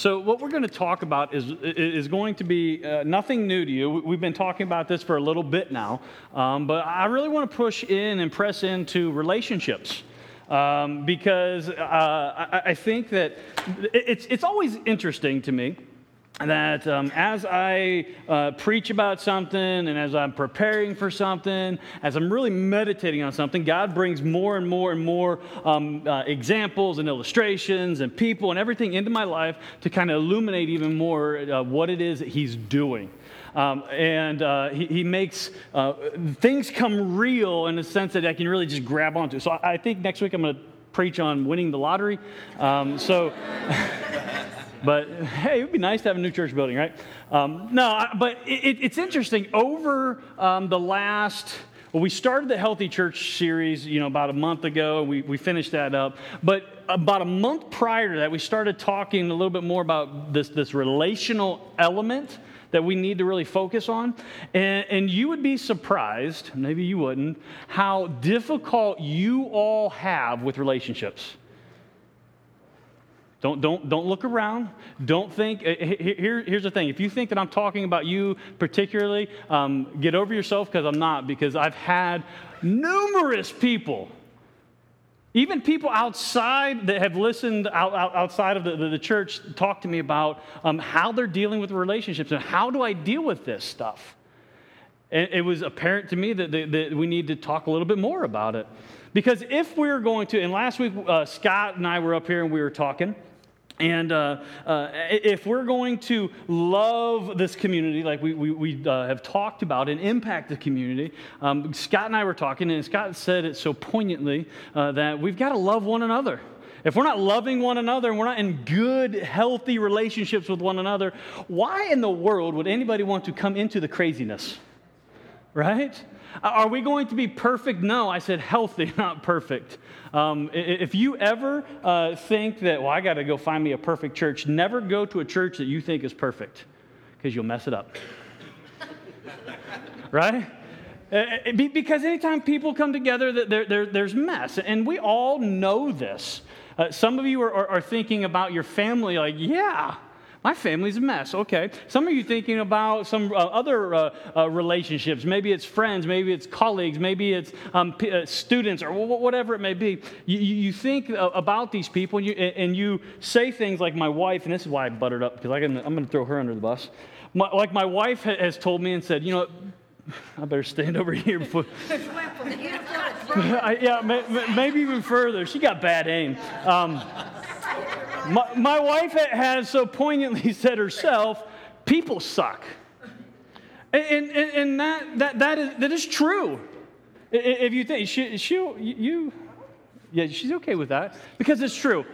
So, what we're going to talk about is, is going to be uh, nothing new to you. We've been talking about this for a little bit now, um, but I really want to push in and press into relationships. Um, because uh, I, I, think that it's, it's always interesting to me that um, as I uh, preach about something and as I'm preparing for something, as I'm really meditating on something, God brings more and more and more um, uh, examples and illustrations and people and everything into my life to kind of illuminate even more uh, what it is that He's doing. Um, and uh, he, he, makes uh, things come real in a sense that I can really just grab onto. So I, I think next week I'm going to preach on winning the lottery. Um, so. But hey, it would be nice to have a new church building, right? Um, no, but it, it's interesting. Over um, the last, well, we started the Healthy Church series, you know, about a month ago. We, we finished that up. But about a month prior to that, we started talking a little bit more about this, this relational element that we need to really focus on. And, and you would be surprised, maybe you wouldn't, how difficult you all have with relationships. Don't, don't, don't look around. Don't think. Eh, eh, here, here's the thing. If you think that I'm talking about you particularly, um, get over yourself because I'm not, because I've had numerous people, even people outside that have listened out, out, outside of the, the, the, church, talk to me about um, how they're dealing with relationships and how do I deal with this stuff. And it was apparent to me that, that, that we need to talk a little bit more about it. Because if we're going to, and last week uh, Scott and I were up here and we were talking, and uh, uh, if we're going to love this community, like we, we, we uh, have talked about, and impact the community, um, Scott and I were talking, and Scott said it so poignantly uh, that we've got to love one another. If we're not loving one another and we're not in good, healthy relationships with one another, why in the world would anybody want to come into the craziness? Right? Are we going to be perfect? No, I said healthy, not perfect. Um, if you ever uh, think that, well, I got to go find me a perfect church, never go to a church that you think is perfect because you'll mess it up. right? Because anytime people come together, there, there, there's mess. And we all know this. Uh, some of you are, are, are thinking about your family like, yeah, my family's a mess. Okay. Some of you thinking about some uh, other uh, uh, relationships. Maybe it's friends, maybe it's colleagues, maybe it's um, p- uh, students, or whatever it may be. You, you think uh, about these people and you, and you say things like my wife, and this is why I buttered up because I'm going to throw her under the bus. My, like my wife has told me and said, you know, I better stand over here before. I, yeah, may, maybe even further. She got bad aim. Um, my, my wife has so poignantly said herself, people suck. And, and, and that, that, that, is, that is true. If you think, she, she, you, yeah, she's okay with that because it's true.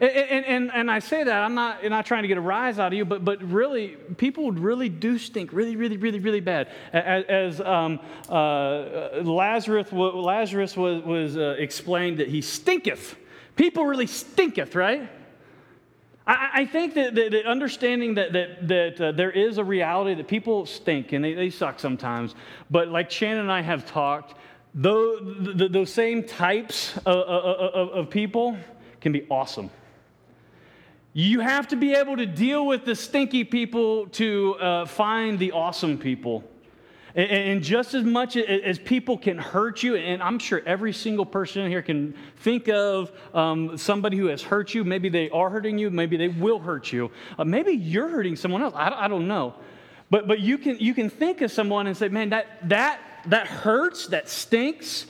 And, and, and, I say that, I'm not, I'm not trying to get a rise out of you, but, but really, people really do stink really, really, really, really bad. As, um, uh, Lazarus, Lazarus was, was uh, explained that he stinketh. People really stinketh, right? I, think that, that, that, understanding that, that, that uh, there is a reality that people stink and they, they suck sometimes, but like Shannon and I have talked, those, those same types of, of, of people can be awesome. You have to be able to deal with the stinky people to uh, find the awesome people. And just as much as people can hurt you, and I'm sure every single person in here can think of um, somebody who has hurt you. Maybe they are hurting you, maybe they will hurt you. Uh, maybe you're hurting someone else. I, I don't know. But, but you, can, you can think of someone and say, man, that, that, that hurts, that stinks.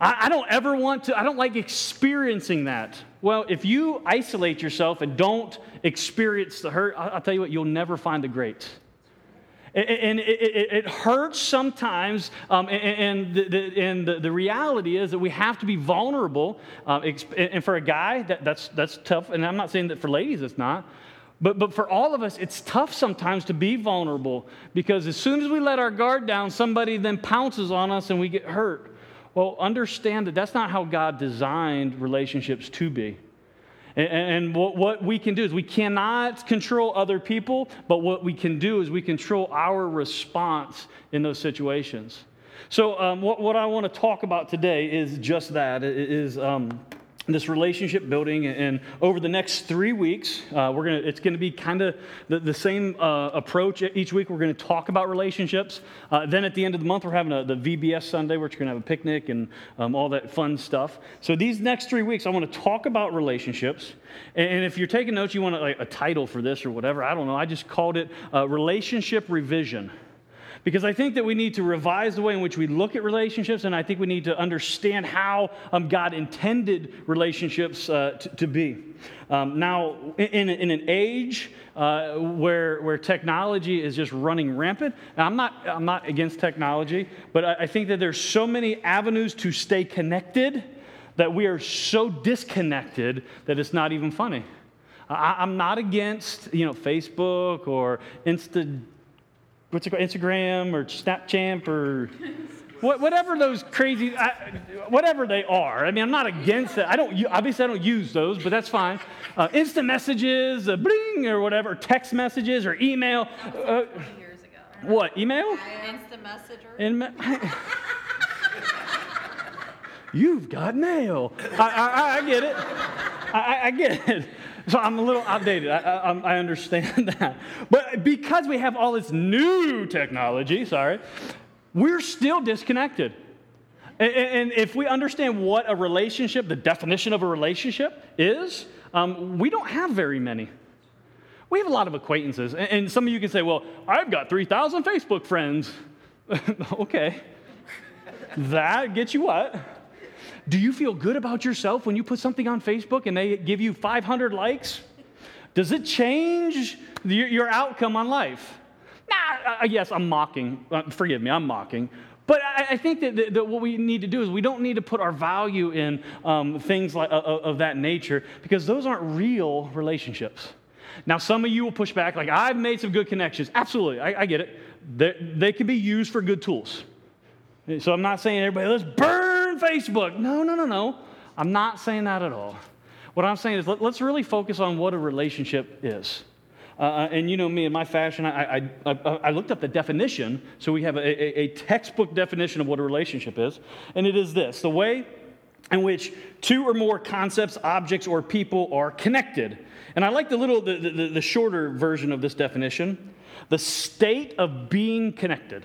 I, I don't ever want to, I don't like experiencing that. Well, if you isolate yourself and don't experience the hurt, I'll, I'll tell you what, you'll never find the great. And it, hurts sometimes, um, and, the, and the, reality is that we have to be vulnerable. Um, and for a guy, that, that's, that's tough. And I'm not saying that for ladies it's not. But, but for all of us, it's tough sometimes to be vulnerable because as soon as we let our guard down, somebody then pounces on us and we get hurt. Well, understand that that's not how God designed relationships to be. And, what, we can do is we cannot control other people, but what we can do is we control our response in those situations. So, um, what, I want to talk about today is just that: is um, this relationship building and over the next three weeks uh, we're gonna it's gonna be kind of the, the, same uh, approach. Each week we're gonna talk about relationships. Uh, then at the end of the month we're having a, the vbs sunday where we're gonna have a picnic and um, all that fun stuff. So these next three weeks i want to talk about relationships. And if you're taking notes you want like, a title for this or whatever i don't know. I just called it uh, relationship revision because I think that we need to revise the way in which we look at relationships, and I think we need to understand how um, God intended relationships uh, to, to, be. Um, now, in, in, an age uh, where, where technology is just running rampant, I'm not, I'm not against technology, but I, I think that there's so many avenues to stay connected that we are so disconnected that it's not even funny. I, am not against, you know, Facebook or Insta what's it called, Instagram or Snapchat or whatever those crazy, whatever they are. I mean, I'm not against it. I don't, obviously, I don't use those, but that's fine. Uh, instant messages, uh, bling, or whatever, text messages or email. Uh, what, email? Instant messenger. In You've got mail. I, I, I get it. I, I get it. So I'm a little outdated. I, I, I, understand that. But because we have all this new technology, sorry, we're still disconnected. And, and if we understand what a relationship, the definition of a relationship is, um, we don't have very many. We have a lot of acquaintances. And, and some of you can say, well, I've got 3,000 Facebook friends. okay. That gets you what? Do you feel good about yourself when you put something on Facebook and they give you 500 likes? Does it change your, your outcome on life? Nah, uh, yes, I'm mocking. Uh, forgive me, I'm mocking. But I, I think that, that, that, what we need to do is we don't need to put our value in um, things like, uh, of that nature because those aren't real relationships. Now, some of you will push back, like, I've made some good connections. Absolutely, I, I get it. They, they can be used for good tools. So I'm not saying everybody, let's burn Facebook. No, no, no, no. I'm not saying that at all. What I'm saying is let, us really focus on what a relationship is. Uh, uh, and you know me, in my fashion, I, I, I, I looked up the definition. So we have a, a, a textbook definition of what a relationship is. And it is this the way in which two or more concepts, objects, or people are connected. And I like the little, the, the, the shorter version of this definition the state of being connected.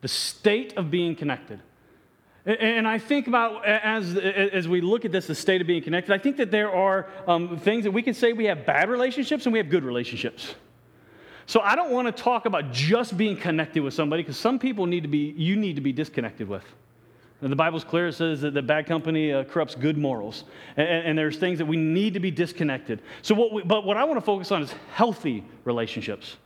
The state of being connected. And I think about as, as we look at this, the state of being connected, I think that there are um, things that we can say we have bad relationships and we have good relationships. So I don't want to talk about just being connected with somebody because some people need to be, you need to be disconnected with. And the Bible's clear, it says that the bad company uh, corrupts good morals. And, and, there's things that we need to be disconnected. So what we, but what I want to focus on is healthy relationships.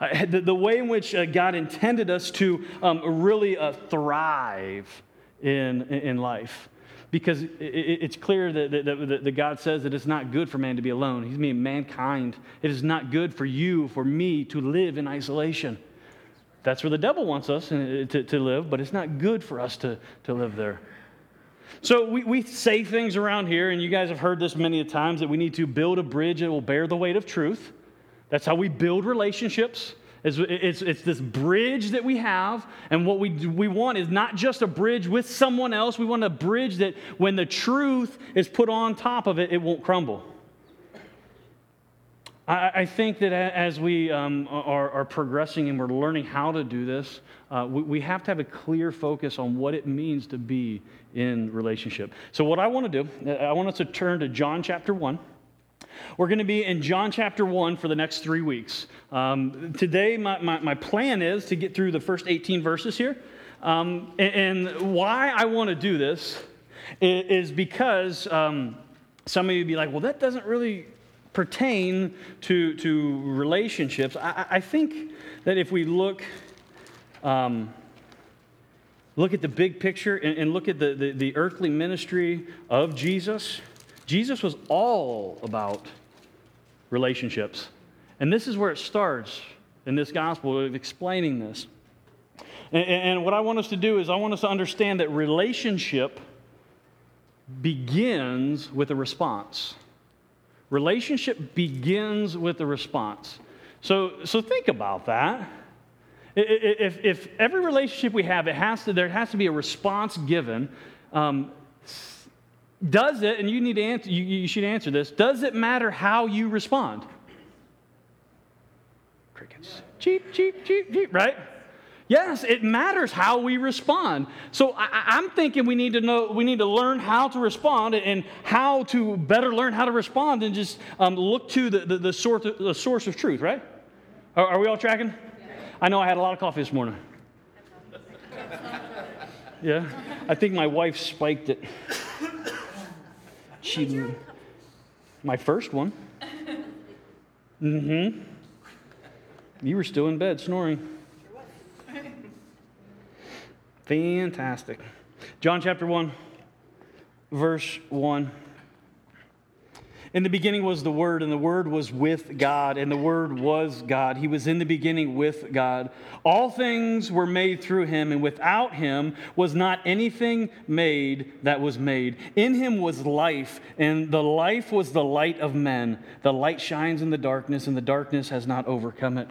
Uh, the, the, way in which uh, God intended us to um, really uh, thrive in, in life. Because it's clear that, that, that, God says that it's not good for man to be alone. He's meaning mankind. It is not good for you, for me, to live in isolation. That's where the devil wants us uh, to, to live, but it's not good for us to, to live there. So we, we say things around here, and you guys have heard this many times, that we need to build a bridge that will bear the weight of truth. That's how we build relationships. It's, it's, it's, this bridge that we have, and what we, we want is not just a bridge with someone else. We want a bridge that when the truth is put on top of it, it won't crumble. I, I think that as we um, are, are, progressing and we're learning how to do this, uh, we, we have to have a clear focus on what it means to be in relationship. So, what I want to do, I want us to turn to John chapter 1. We're going to be in John chapter 1 for the next three weeks. Um, today, my, my, my, plan is to get through the first 18 verses here. Um, and, and, why I want to do this is, because um, some of you be like, well, that doesn't really pertain to, to relationships. I, I think that if we look, um, look at the big picture and, and look at the, the, the earthly ministry of Jesus, Jesus was all about relationships. And this is where it starts in this gospel of explaining this. And, and, what I want us to do is, I want us to understand that relationship begins with a response. Relationship begins with a response. So, so think about that. If, if every relationship we have, it has to, there has to be a response given. Um, Does it, and you need to answer, you, you should answer this, does it matter how you respond? Crickets. Cheep, cheep, cheep, cheep, right? Yes, it matters how we respond. So I, am thinking we need to know, we need to learn how to respond and how to better learn how to respond and just um, look to the, the, the, source, the source of truth, right? Are, are we all tracking? I know I had a lot of coffee this morning. Yeah, I think my wife spiked it. She, my first one. Mm-hmm. You were still in bed snoring. Fantastic. John chapter 1, verse 1. In the beginning was the Word, and the Word was with God, and the Word was God. He was in the beginning with God. All things were made through him, and without him was not anything made that was made. In him was life, and the life was the light of men. The light shines in the darkness, and the darkness has not overcome it.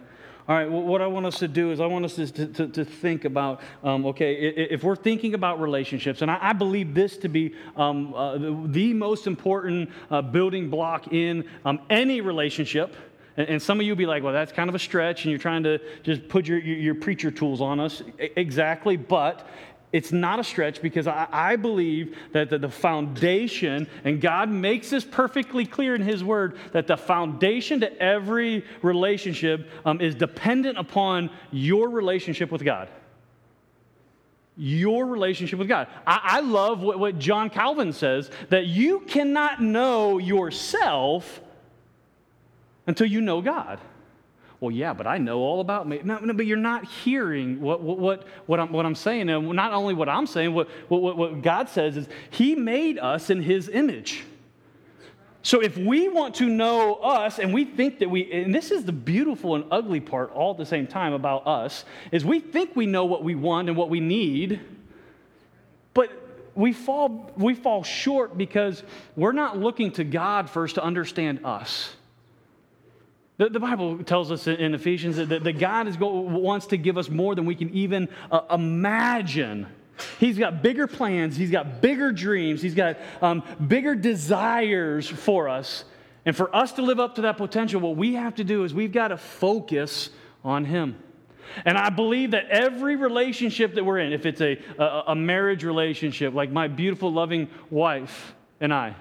All right, what I want us to do is I want us to, to, to think about, um, okay, if we're thinking about relationships, and I, I believe this to be um, uh, the, the, most important uh, building block in um, any relationship. And, some of you be like, well, that's kind of a stretch, and you're trying to just put your, your, your preacher tools on us. Exactly, but it's not a stretch because I, I believe that the, the, foundation, and God makes this perfectly clear in His Word, that the foundation to every relationship um, is dependent upon your relationship with God. Your relationship with God. I, I love what, what John Calvin says that you cannot know yourself until you know God. Well, yeah, but I know all about me. No, no but you're not hearing what, what, what, what, I'm, what I'm saying. And not only what I'm saying, what, what, what God says is He made us in His image. So if we want to know us and we think that we, and this is the beautiful and ugly part all at the same time about us, is we think we know what we want and what we need, but we fall, we fall short because we're not looking to God first to understand us. The, the Bible tells us in Ephesians that, that God is go, wants to give us more than we can even uh, imagine. He's got bigger plans, He's got bigger dreams, He's got um, bigger desires for us. And for us to live up to that potential, what we have to do is we've got to focus on Him. And I believe that every relationship that we're in, if it's a, a, a marriage relationship, like my beautiful, loving wife and I,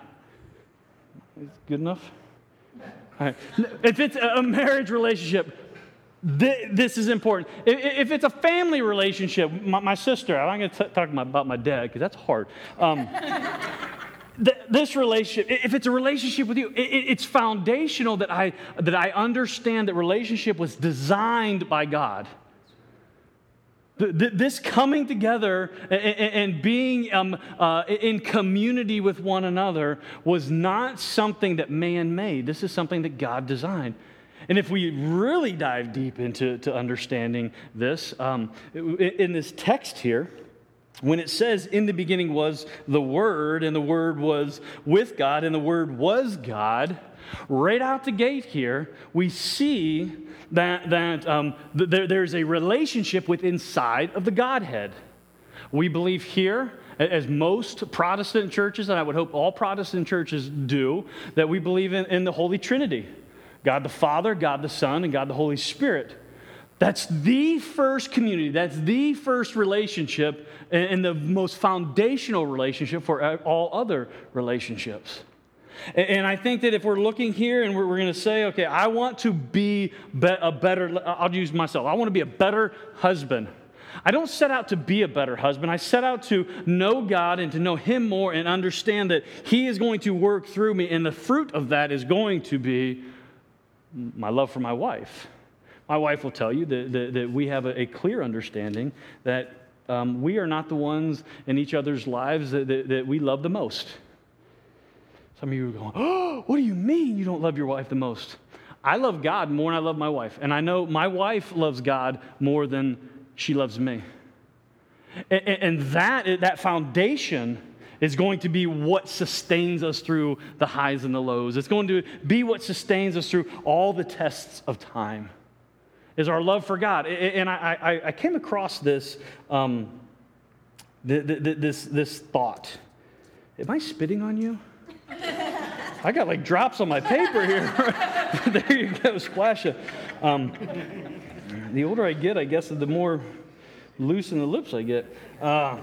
is good enough? Right. If it's a marriage relationship, this is important. If it's a family relationship, my, sister, I'm not going to talk about my dad because that's hard. Um, this relationship, if it's a relationship with you, it's foundational that I, that I understand that relationship was designed by God. This coming together and being um, uh, in community with one another was not something that man made. This is something that God designed. And if we really dive deep into understanding this, um, in this text here, when it says, In the beginning was the Word, and the Word was with God, and the Word was God, right out the gate here, we see that, that um, there, there's a relationship with inside of the Godhead. We believe here, as most Protestant churches, and I would hope all Protestant churches do, that we believe in, in the Holy Trinity God the Father, God the Son, and God the Holy Spirit. That's the first community, that's the first relationship, and the most foundational relationship for all other relationships. And I think that if we're looking here and we're, going to say, okay, I want to be a better, uh, I'll use myself, I want to be a better husband. I don't set out to be a better husband. I set out to know God and to know Him more and understand that He is going to work through me, and the fruit of that is going to be my love for my wife. My wife will tell you that, that, that we have a, a, clear understanding that um, we are not the ones in each other's lives that, that, that we love the most. Some of you are going, Oh, what do you mean you don't love your wife the most? I love God more than I love my wife. And I know my wife loves God more than she loves me. And, and that, that foundation is going to be what sustains us through the highs and the lows. It's going to be what sustains us through all the tests of time, is our love for God. And I, I, came across this, um, this, this thought Am I spitting on you? I got like drops on my paper here. there you go, splash it. Um, the older I get, I guess, the more loose in the lips I get. Uh,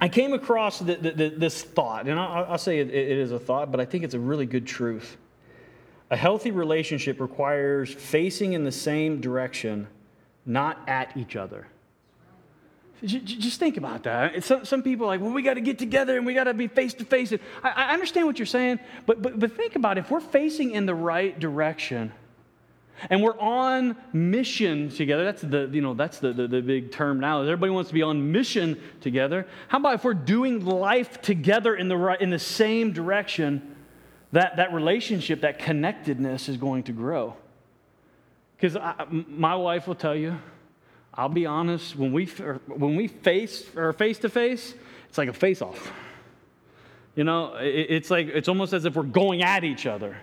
I came across the, the, the, this thought, and I'll, I'll say it, it is a thought, but I think it's a really good truth. A healthy relationship requires facing in the same direction, not at each other. Just think about that. Some, people are like, well, we got to get together and we got to be face to face. I understand what you're saying, but, but, but think about it. If we're facing in the right direction and we're on mission together, that's the, you know, that's the, the, the big term now. Everybody wants to be on mission together. How about if we're doing life together in the, right, in the same direction? That, that relationship, that connectedness is going to grow. Because my wife will tell you, I'll be honest, when we, when we face or face to face, it's like a face off. You know, it, it's like, it's almost as if we're going at each other.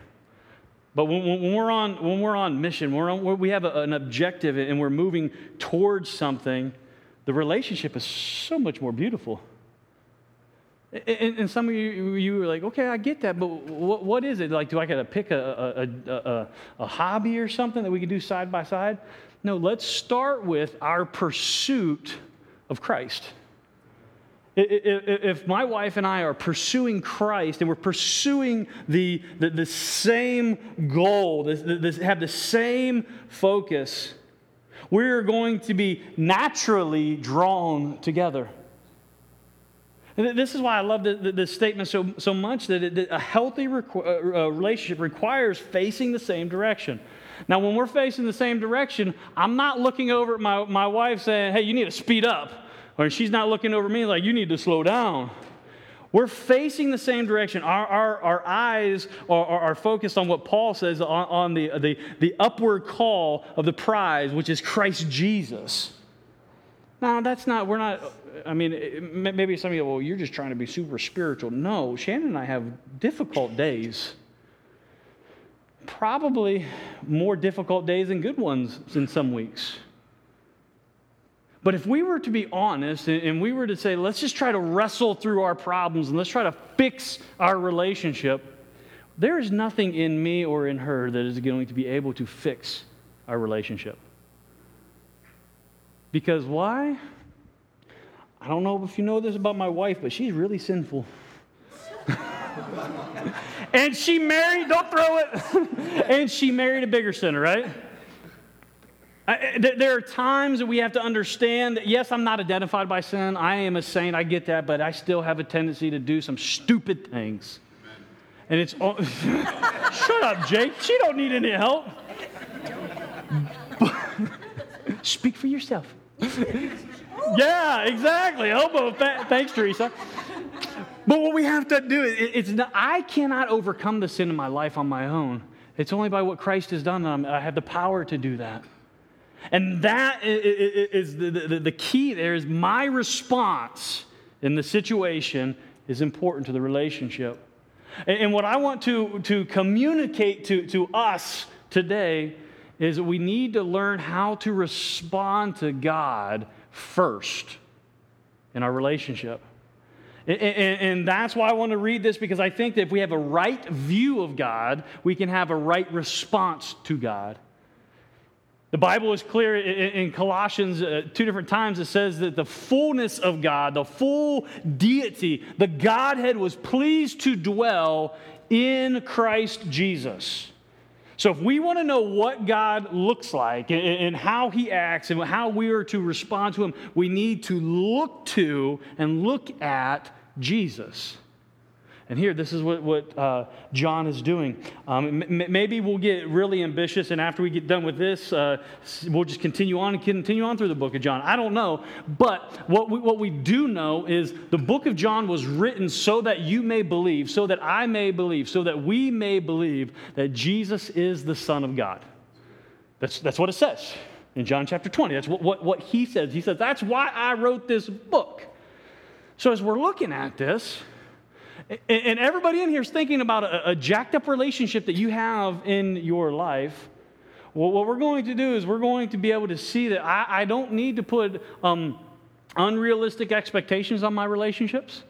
But when, when, we're, on, when we're on mission, we're on, we have a, an objective and we're moving towards something, the relationship is so much more beautiful. And, and, some of you, you were like, okay, I get that, but what, what is it? Like, do I got to pick a, a, a, a, hobby or something that we can do side by side? No, let's start with our pursuit of Christ. If my wife and I are pursuing Christ and we're pursuing the, the, the same goal, have the same focus, we're going to be naturally drawn together. This is why I love this statement so, so much that, a healthy requ- uh, uh, relationship requires facing the same direction. Now, when we're facing the same direction, I'm not looking over at my, my wife saying, hey, you need to speed up. Or she's not looking over me like, you need to slow down. We're facing the same direction. Our, our, our eyes are, are, are, focused on what Paul says on, on the, the, the upward call of the prize, which is Christ Jesus. Now, that's not, we're not I mean, maybe some of you, well, you're just trying to be super spiritual. No, Shannon and I have difficult days. Probably more difficult days than good ones in some weeks. But if we were to be honest and we were to say, let's just try to wrestle through our problems and let's try to fix our relationship, there is nothing in me or in her that is going to be able to fix our relationship. Because why? I don't know if you know this about my wife, but she's really sinful. and she married, don't throw it, and she married a bigger sinner, right? I, eh, there are times that we have to understand that, yes, I'm not identified by sin. I am a saint. I get that, but I still have a tendency to do some stupid things. And it's all, shut up, Jake. She don't need any help. Speak for yourself yeah, exactly. Hobo. Thanks, Teresa. But what we have to do is, it's not, I cannot overcome the sin in my life on my own. It's only by what Christ has done that I have the power to do that. And that is the, the, the key there is my response in the situation is important to the relationship. And what I want to, to communicate to, to us today is that we need to learn how to respond to God first in our relationship. And, and, and, that's why I want to read this because I think that if we have a right view of God, we can have a right response to God. The Bible is clear in, Colossians, uh, two different times, it says that the fullness of God, the full deity, the Godhead was pleased to dwell in Christ Jesus. So, if we want to know what God looks like and, how he acts and how we are to respond to him, we need to look to and look at Jesus. And here, this is what, what uh, John is doing. Um, m- maybe we'll get really ambitious, and after we get done with this, uh, we'll just continue on and continue on through the book of John. I don't know. But what we, what we do know is the book of John was written so that you may believe, so that I may believe, so that we may believe that Jesus is the Son of God. That's, that's what it says in John chapter 20. That's what, what, what he says. He says, That's why I wrote this book. So as we're looking at this, and everybody in here is thinking about a, jacked up relationship that you have in your life. Well, what we're going to do is we're going to be able to see that I, I don't need to put um, unrealistic expectations on my relationships.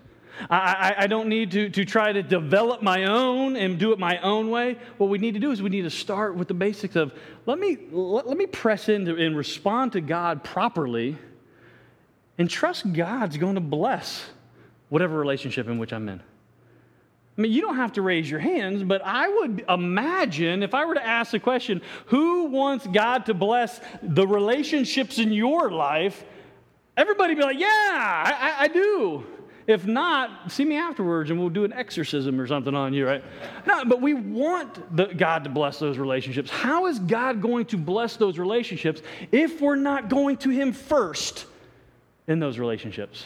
I, I, I, don't need to, to try to develop my own and do it my own way. What we need to do is we need to start with the basics of let me, let, let me press into and respond to God properly and trust God's going to bless whatever relationship in which I'm in. I mean, you don't have to raise your hands, but I would imagine if I were to ask the question, who wants God to bless the relationships in your life? Everybody be like, yeah, I, I, I do. If not, see me afterwards and we'll do an exorcism or something on you, right? No, but we want the, God to bless those relationships. How is God going to bless those relationships if we're not going to Him first in those relationships?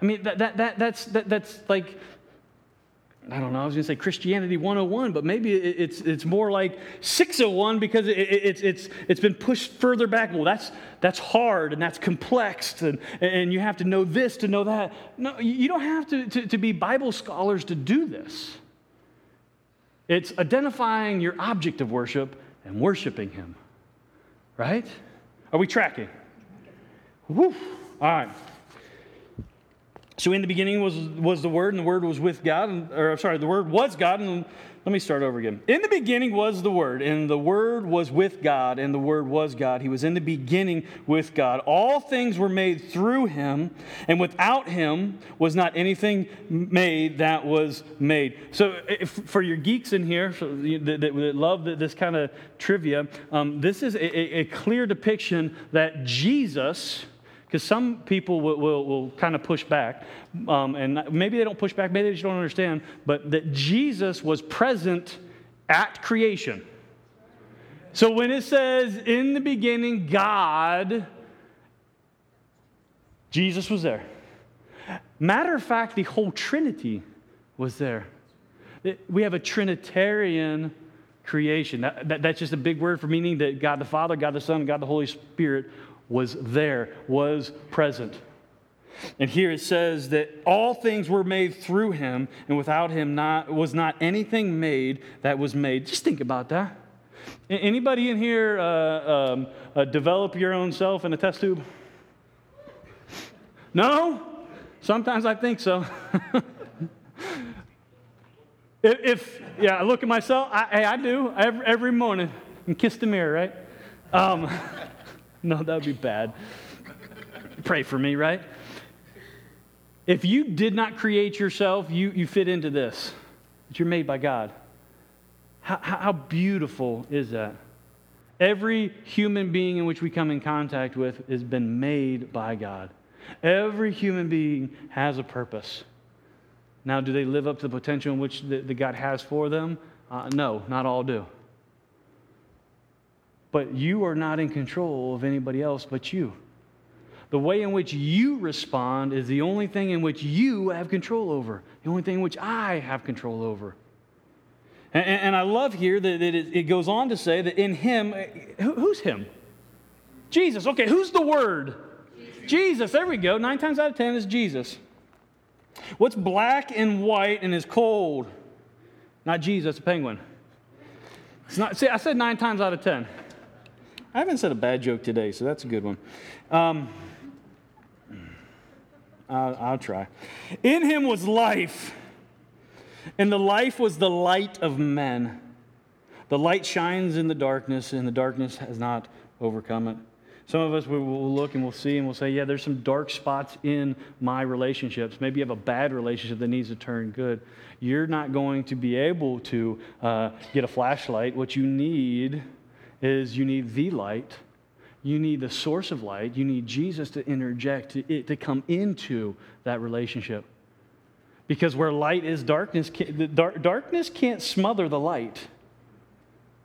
I mean, that, that, that, that's, that, that's like I don't know, I was going to say Christianity 101, but maybe it's, it's more like 601 because it, it, it's, it's, it's been pushed further back. Well, that's, that's hard and that's complex, and, and you have to know this to know that. No, you don't have to, to, to be Bible scholars to do this. It's identifying your object of worship and worshiping Him, right? Are we tracking? Woo. All right. So in the beginning was, was the Word, and the Word was with God, and, or sorry, the Word was God, and let me start over again. In the beginning was the Word, and the Word was with God, and the Word was God. He was in the beginning with God. All things were made through Him, and without Him was not anything made that was made. So, if, for your geeks in here that, that, love this kind of trivia, um, this is a, a clear depiction that Jesus because some people will, will, will, kind of push back, um, and maybe they don't push back, maybe they just don't understand, but that Jesus was present at creation. So when it says, in the beginning, God, Jesus was there. Matter of fact, the whole Trinity was there. We have a Trinitarian creation. That, that, that's just a big word for meaning that God the Father, God the Son, God the Holy Spirit was there, was present. And here it says that all things were made through him, and without him not, was not anything made that was made. Just think about that. Anybody in here uh, um, uh, develop your own self in a test tube? No? Sometimes I think so. if, if, yeah, I look at myself, I, hey I do every, every morning and kiss the mirror, right? Um, no, that would be bad. Pray for me, right? If you did not create yourself, you, you fit into this. That you're made by God. How, how beautiful is that? Every human being in which we come in contact with has been made by God. Every human being has a purpose. Now, do they live up to the potential in which the, the God has for them? Uh, no, not all do. But you are not in control of anybody else but you. The way in which you respond is the only thing in which you have control over, the only thing in which I have control over. And, and I love here that it, it, goes on to say that in Him, eh, who, who's Him? Jesus. Okay, who's the Word? Jesus. Jesus. There we go. Nine times out of ten is Jesus. What's black and white and is cold? Not Jesus, a penguin. It's not, see, I said nine times out of ten. I haven't said a bad joke today, so that's a good one. Um, I'll, I'll try. In him was life, and the life was the light of men. The light shines in the darkness, and the darkness has not overcome it. Some of us will look and we'll see and we'll say, Yeah, there's some dark spots in my relationships. Maybe you have a bad relationship that needs to turn good. You're not going to be able to uh, get a flashlight. What you need is you need the light. You need the source of light. You need Jesus to interject, to, to come into that relationship. Because where light is, darkness, can, dark, darkness can't smother the light.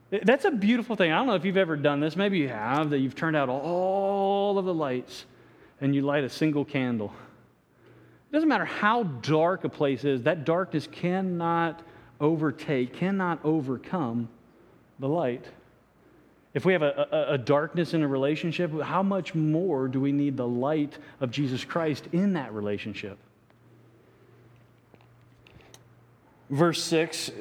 That's a beautiful thing. I don't know if you've ever done this. Maybe you have, that you've turned out all of the lights and you light a single candle. It doesn't matter how dark a place is, that darkness cannot overtake, cannot overcome the light. If we have a, a, a, darkness in a relationship, how much more do we need the light of Jesus Christ in that relationship? Verse 6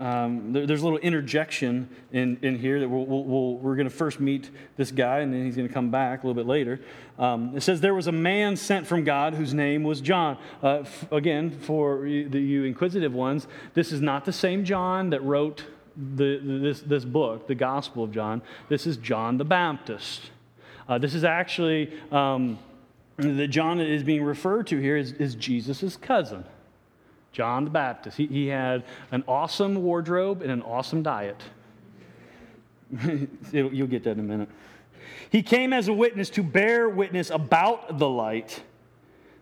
um, there, there's a little interjection in, in here that we'll, we'll, we're going to first meet this guy and then he's going to come back a little bit later. Um, it says, There was a man sent from God whose name was John. Uh, f- again, for you, the, you inquisitive ones, this is not the same John that wrote the, this, this book, the Gospel of John. This is John the Baptist. Uh, this is actually, um, that John is being referred to here is, is Jesus' cousin. John the Baptist. He, he had an awesome wardrobe and an awesome diet. you'll get that in a minute. He came as a witness to bear witness about the light,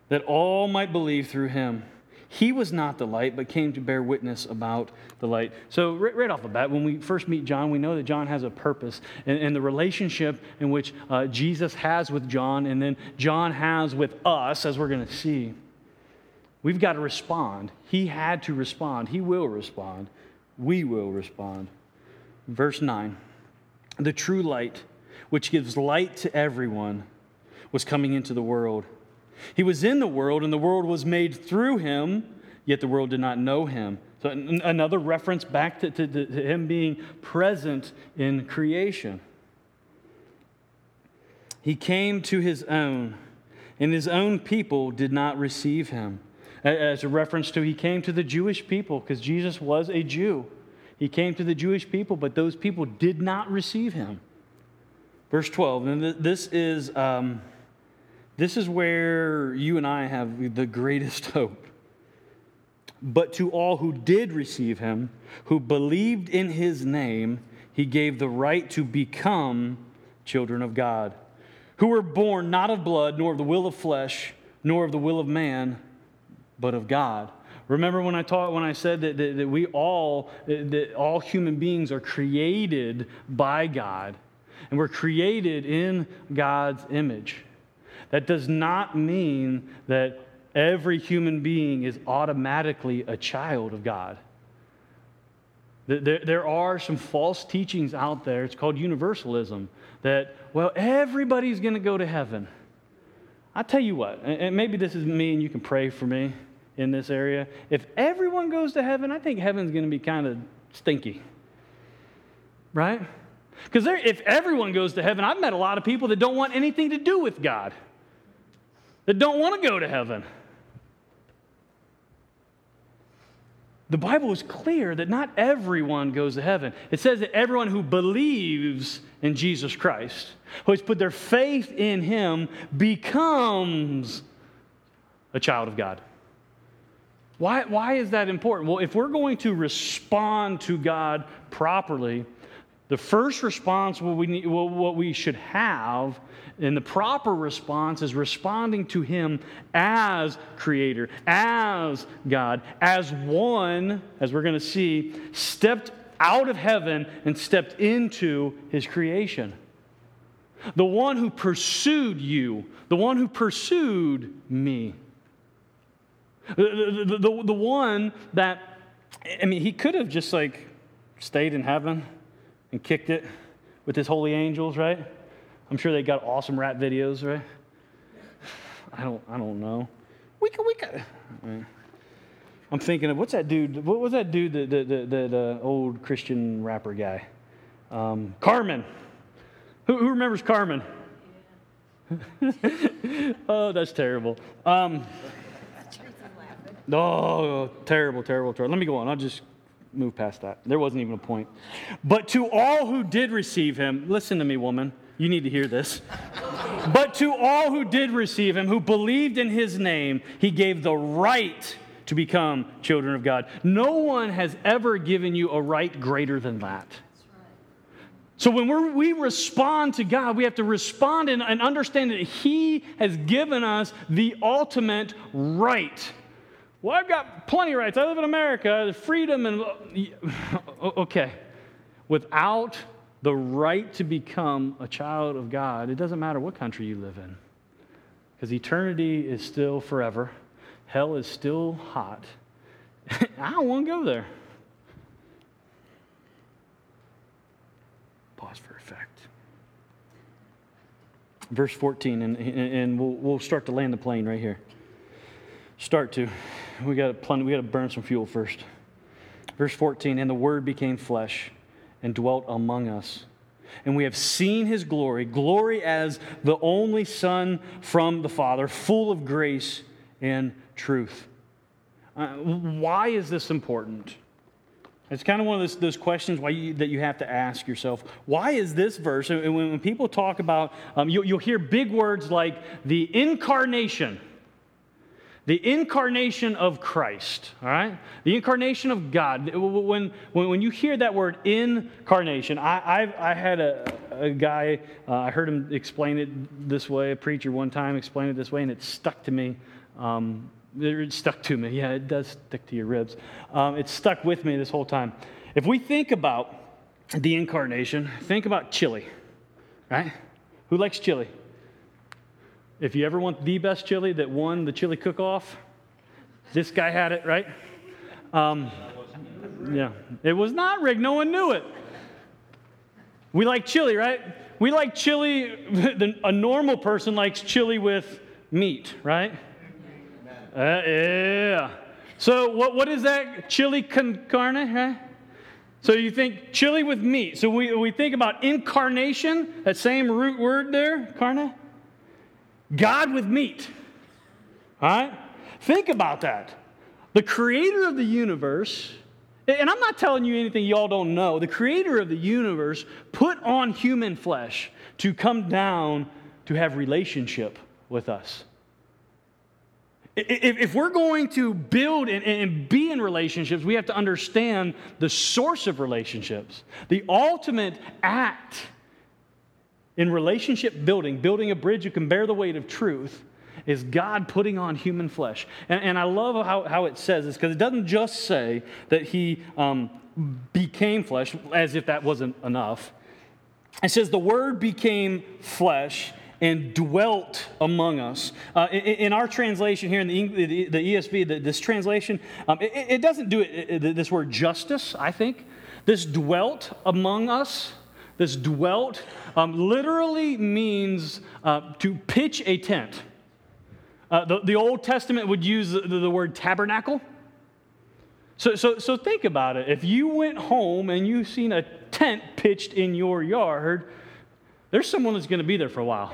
that all might believe through him. He was not the light, but came to bear witness about the light. So, right, right off the bat, when we first meet John, we know that John has a purpose. And, and the relationship in which uh, Jesus has with John, and then John has with us, as we're going to see. We've got to respond. He had to respond. He will respond. We will respond. Verse 9 The true light, which gives light to everyone, was coming into the world. He was in the world, and the world was made through him, yet the world did not know him. So, another reference back to, to, to him being present in creation. He came to his own, and his own people did not receive him as a reference to he came to the Jewish people because Jesus was a Jew. He came to the Jewish people, but those people did not receive him. Verse 12, and this is, um, this is where you and I have the greatest hope. But to all who did receive him, who believed in his name, he gave the right to become children of God, who were born not of blood, nor of the will of flesh, nor of the will of man but of God. Remember when I taught when I said that, that, that we all that all human beings are created by God and we're created in God's image. That does not mean that every human being is automatically a child of God. There, are some false teachings out there. It's called universalism that, well, everybody's going to go to heaven. I tell you what, and maybe this is me and you can pray for me in this area. If everyone goes to heaven, I think heaven's going to be kind of stinky. Right? Because if everyone goes to heaven, I've met a lot of people that don't want anything to do with God, that don't want to go to heaven. The Bible is clear that not everyone goes to heaven. It says that everyone who believes in Jesus Christ, who has put their faith in him, becomes a child of God. Why, why is that important? Well, if we're going to respond to God properly, the first response what we, need, what we should have, and the proper response is responding to Him as Creator, as God, as one, as we're going to see, stepped out of heaven and stepped into His creation. The one who pursued you, the one who pursued me. The, the, the, the one that, I mean, he could have just like stayed in heaven and kicked it with his holy angels, right? I'm sure they got awesome rap videos, right? I don't, I don't know. We could, we could. I'm thinking of what's that dude? What was that dude? The, the, the, the old Christian rapper guy, um, Carmen. Who, who remembers Carmen? oh, that's terrible. Um, Oh, terrible, terrible, terrible. Let me go on. I'll just move past that. There wasn't even a point. But to all who did receive him, listen to me, woman. You need to hear this. but to all who did receive him, who believed in his name, he gave the right to become children of God. No one has ever given you a right greater than that. So when we respond to God, we have to respond and, and understand that He has given us the ultimate right well, I've got plenty of rights. I live in America, freedom and. Okay. Without the right to become a child of God, it doesn't matter what country you live in. Because eternity is still forever, hell is still hot. I don't want to go there. Pause for effect. Verse 14, and, and we'll, we'll start to land the plane right here. Start to we got to we got to burn some fuel first. Verse 14, and the Word became flesh and dwelt among us. And we have seen his glory, glory as the only Son from the Father, full of grace and truth. Uh, why is this important? It's kind of one of those, those questions you, that you have to ask yourself. Why is this verse? And when, when people talk about, um, you, you'll hear big words like the incarnation the incarnation of Christ, all right? The incarnation of God. When, when, when you hear that word incarnation, I, I've, I had a, a guy, uh, I heard him explain it this way, a preacher one time explained it this way, and it stuck to me. Um, it stuck to me. Yeah, it does stick to your ribs. Um, it stuck with me this whole time. If we think about the incarnation, think about chili, right? Who likes chili? If you ever want the best chili that won the chili cook off, this guy had it, right? Um, yeah, it was not rigged. No one knew it. We like chili, right? We like chili. A normal person likes chili with meat, right? Uh, yeah. So, what, what is that? Chili con carne? So, you think chili with meat. So, we, we think about incarnation, that same root word there, carne. God with meat. All right? Think about that. The creator of the universe, and I'm not telling you anything y'all don't know, the creator of the universe put on human flesh to come down to have relationship with us. If we're going to build and be in relationships, we have to understand the source of relationships, the ultimate act in relationship building, building a bridge you can bear the weight of truth, is God putting on human flesh. And, and I love how, how it says this because it doesn't just say that he um, became flesh, as if that wasn't enough. It says the word became flesh and dwelt among us. Uh, in, in, our translation here in the, the, ESV, the, this translation, um, it, it, doesn't do it, it, this word justice, I think. This dwelt among us this dwelt um, literally means uh, to pitch a tent. Uh, the, the, Old Testament would use the, the word tabernacle. So, so, so think about it. If you went home and you've seen a tent pitched in your yard, there's someone that's going to be there for a while.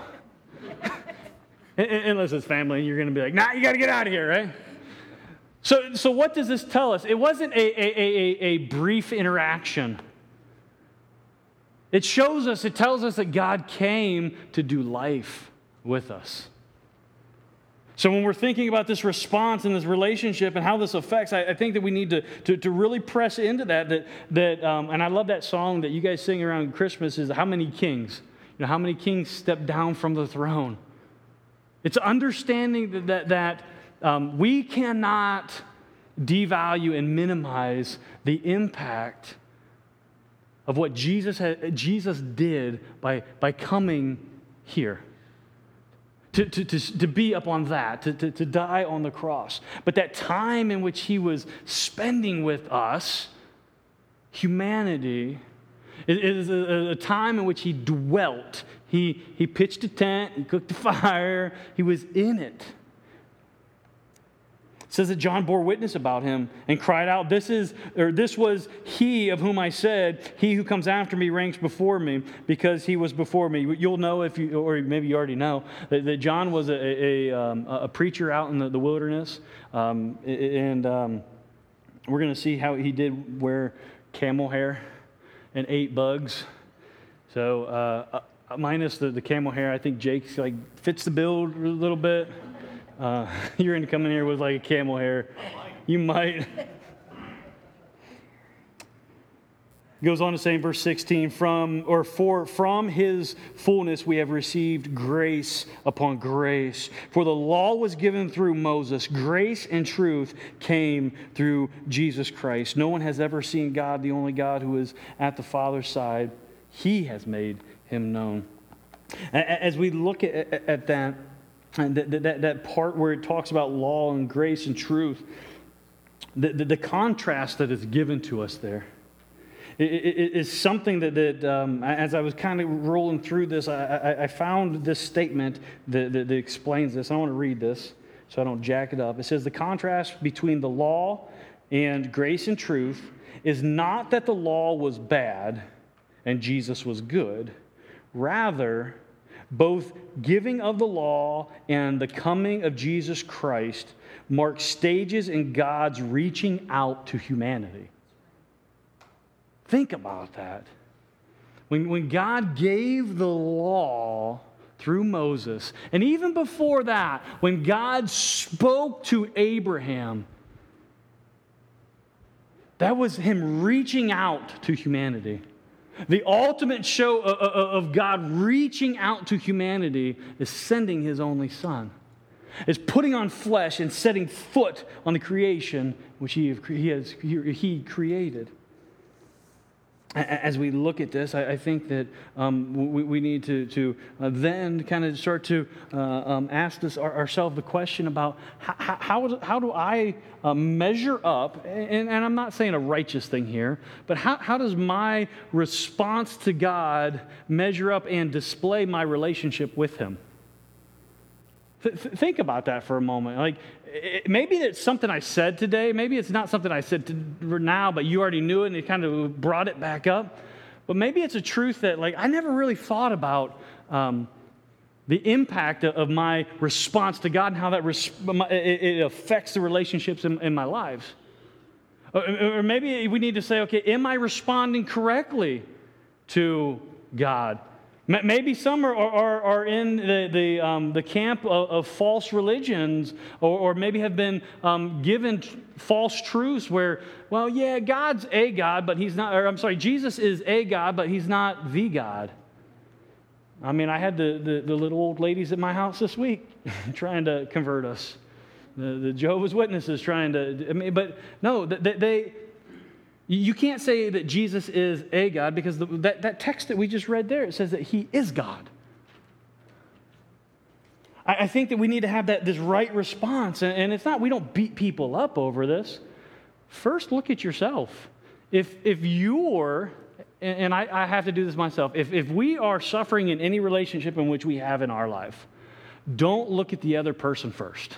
Unless it's family, and you're going to be like, nah, you got to get out of here, right? So, so what does this tell us? It wasn't a, a, a, a brief interaction. It shows us, it tells us that God came to do life with us. So, when we're thinking about this response and this relationship and how this affects, I, I think that we need to, to, to, really press into that. that, that um, and I love that song that you guys sing around Christmas is How Many Kings? You know, how many kings step down from the throne? It's understanding that, that, that um, we cannot devalue and minimize the impact of what Jesus, had, Jesus did by, by coming here. To, to, to, to be up on that, to, to, to die on the cross. But that time in which he was spending with us, humanity, it is a, a, time in which he dwelt. He, he pitched a tent, he cooked a fire, he was in it says that John bore witness about him and cried out, This is, or this was he of whom I said, He who comes after me ranks before me, because he was before me. You'll know if you, or maybe you already know, that, that John was a, a, um, a, preacher out in the, the wilderness. Um, and um, we're going to see how he did wear camel hair and ate bugs. So, uh, uh, minus the, the camel hair, I think Jake's like fits the bill a little bit. Uh, you're going to come in here with like a camel hair. You might. goes on to say in verse 16 from or for from his fullness we have received grace upon grace. For the law was given through moses. Grace and truth came through jesus christ. No one has ever seen god the only god who is at the father's side. He has made him known. As we look at, at that and that, that, that part where it talks about law and grace and truth, the, the, the contrast that is given to us there is something that, that um, as I was kind of rolling through this, I, I found this statement that, that, that, explains this. I want to read this so I don't jack it up. It says, The contrast between the law and grace and truth is not that the law was bad and Jesus was good. Rather, both giving of the law and the coming of Jesus Christ mark stages in God's reaching out to humanity. Think about that. When, when God gave the law through Moses, and even before that, when God spoke to Abraham, that was him reaching out to humanity. The ultimate show of God reaching out to humanity is sending his only son, is putting on flesh and setting foot on the creation which he, has, he created as we look at this, I, think that um, we, need to, to uh, then kind of start to uh, um, ask this, our, ourselves the question about how, how, how do I uh, measure up, and, I'm not saying a righteous thing here, but how, how does my response to God measure up and display my relationship with Him? Th- think about that for a moment. Like, it, maybe it's something I said today. Maybe it's not something I said to, now, but you already knew it and it kind of brought it back up. But maybe it's a truth that, like, I never really thought about um, the impact of my response to God and how that res- it affects the relationships in, in my lives. Or maybe we need to say, okay, am I responding correctly to God? Maybe some are, are, are in the, the, um, the camp of, of, false religions, or, or maybe have been um, given t- false truths where, well, yeah, God's a God, but he's not, or I'm sorry, Jesus is a God, but he's not the God. I mean, I had the, the, the little old ladies at my house this week trying to convert us. The, the Jehovah's Witnesses trying to, I mean, but no, they, they you can't say that Jesus is a God because the, that, that text that we just read there, it says that he is God. I, I think that we need to have that, this right response. And, and it's not, we don't beat people up over this. First, look at yourself. If, if you're, and, and I, I have to do this myself, if, if we are suffering in any relationship in which we have in our life, don't look at the other person first.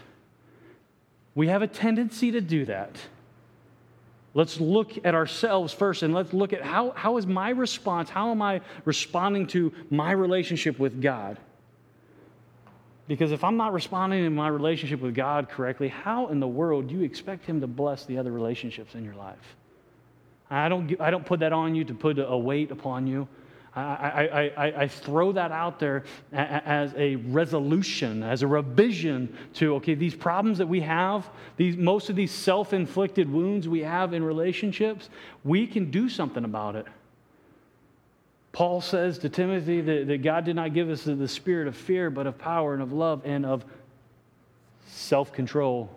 We have a tendency to do that. Let's look at ourselves first and let's look at how, how is my response, how am I responding to my relationship with God? Because if I'm not responding in my relationship with God correctly, how in the world do you expect Him to bless the other relationships in your life? I don't, I don't put that on you to put a weight upon you. I, I, I, throw that out there as a resolution, as a revision to, okay, these problems that we have, these, most of these self inflicted wounds we have in relationships, we can do something about it. Paul says to Timothy that, that God did not give us the spirit of fear, but of power and of love and of self control.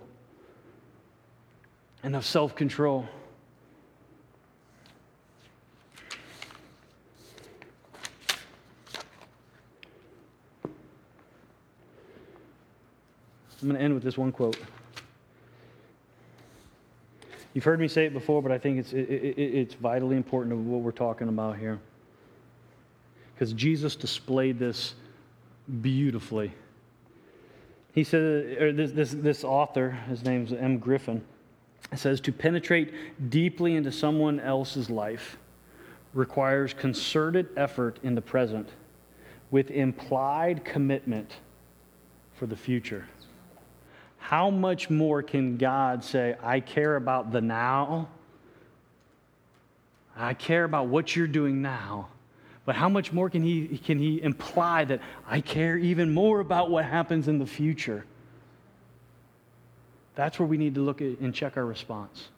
And of self control. I'm going to end with this one quote. You've heard me say it before, but I think it's, it, it, it's vitally important to what we're talking about here. Because Jesus displayed this beautifully. He said, or this, this, this author, his name's Em Griffin, says, to penetrate deeply into someone else's life requires concerted effort in the present with implied commitment for the future how much more can God say, I care about the now? I care about what you're doing now. But how much more can he, can he imply that I care even more about what happens in the future? That's where we need to look at and check our response.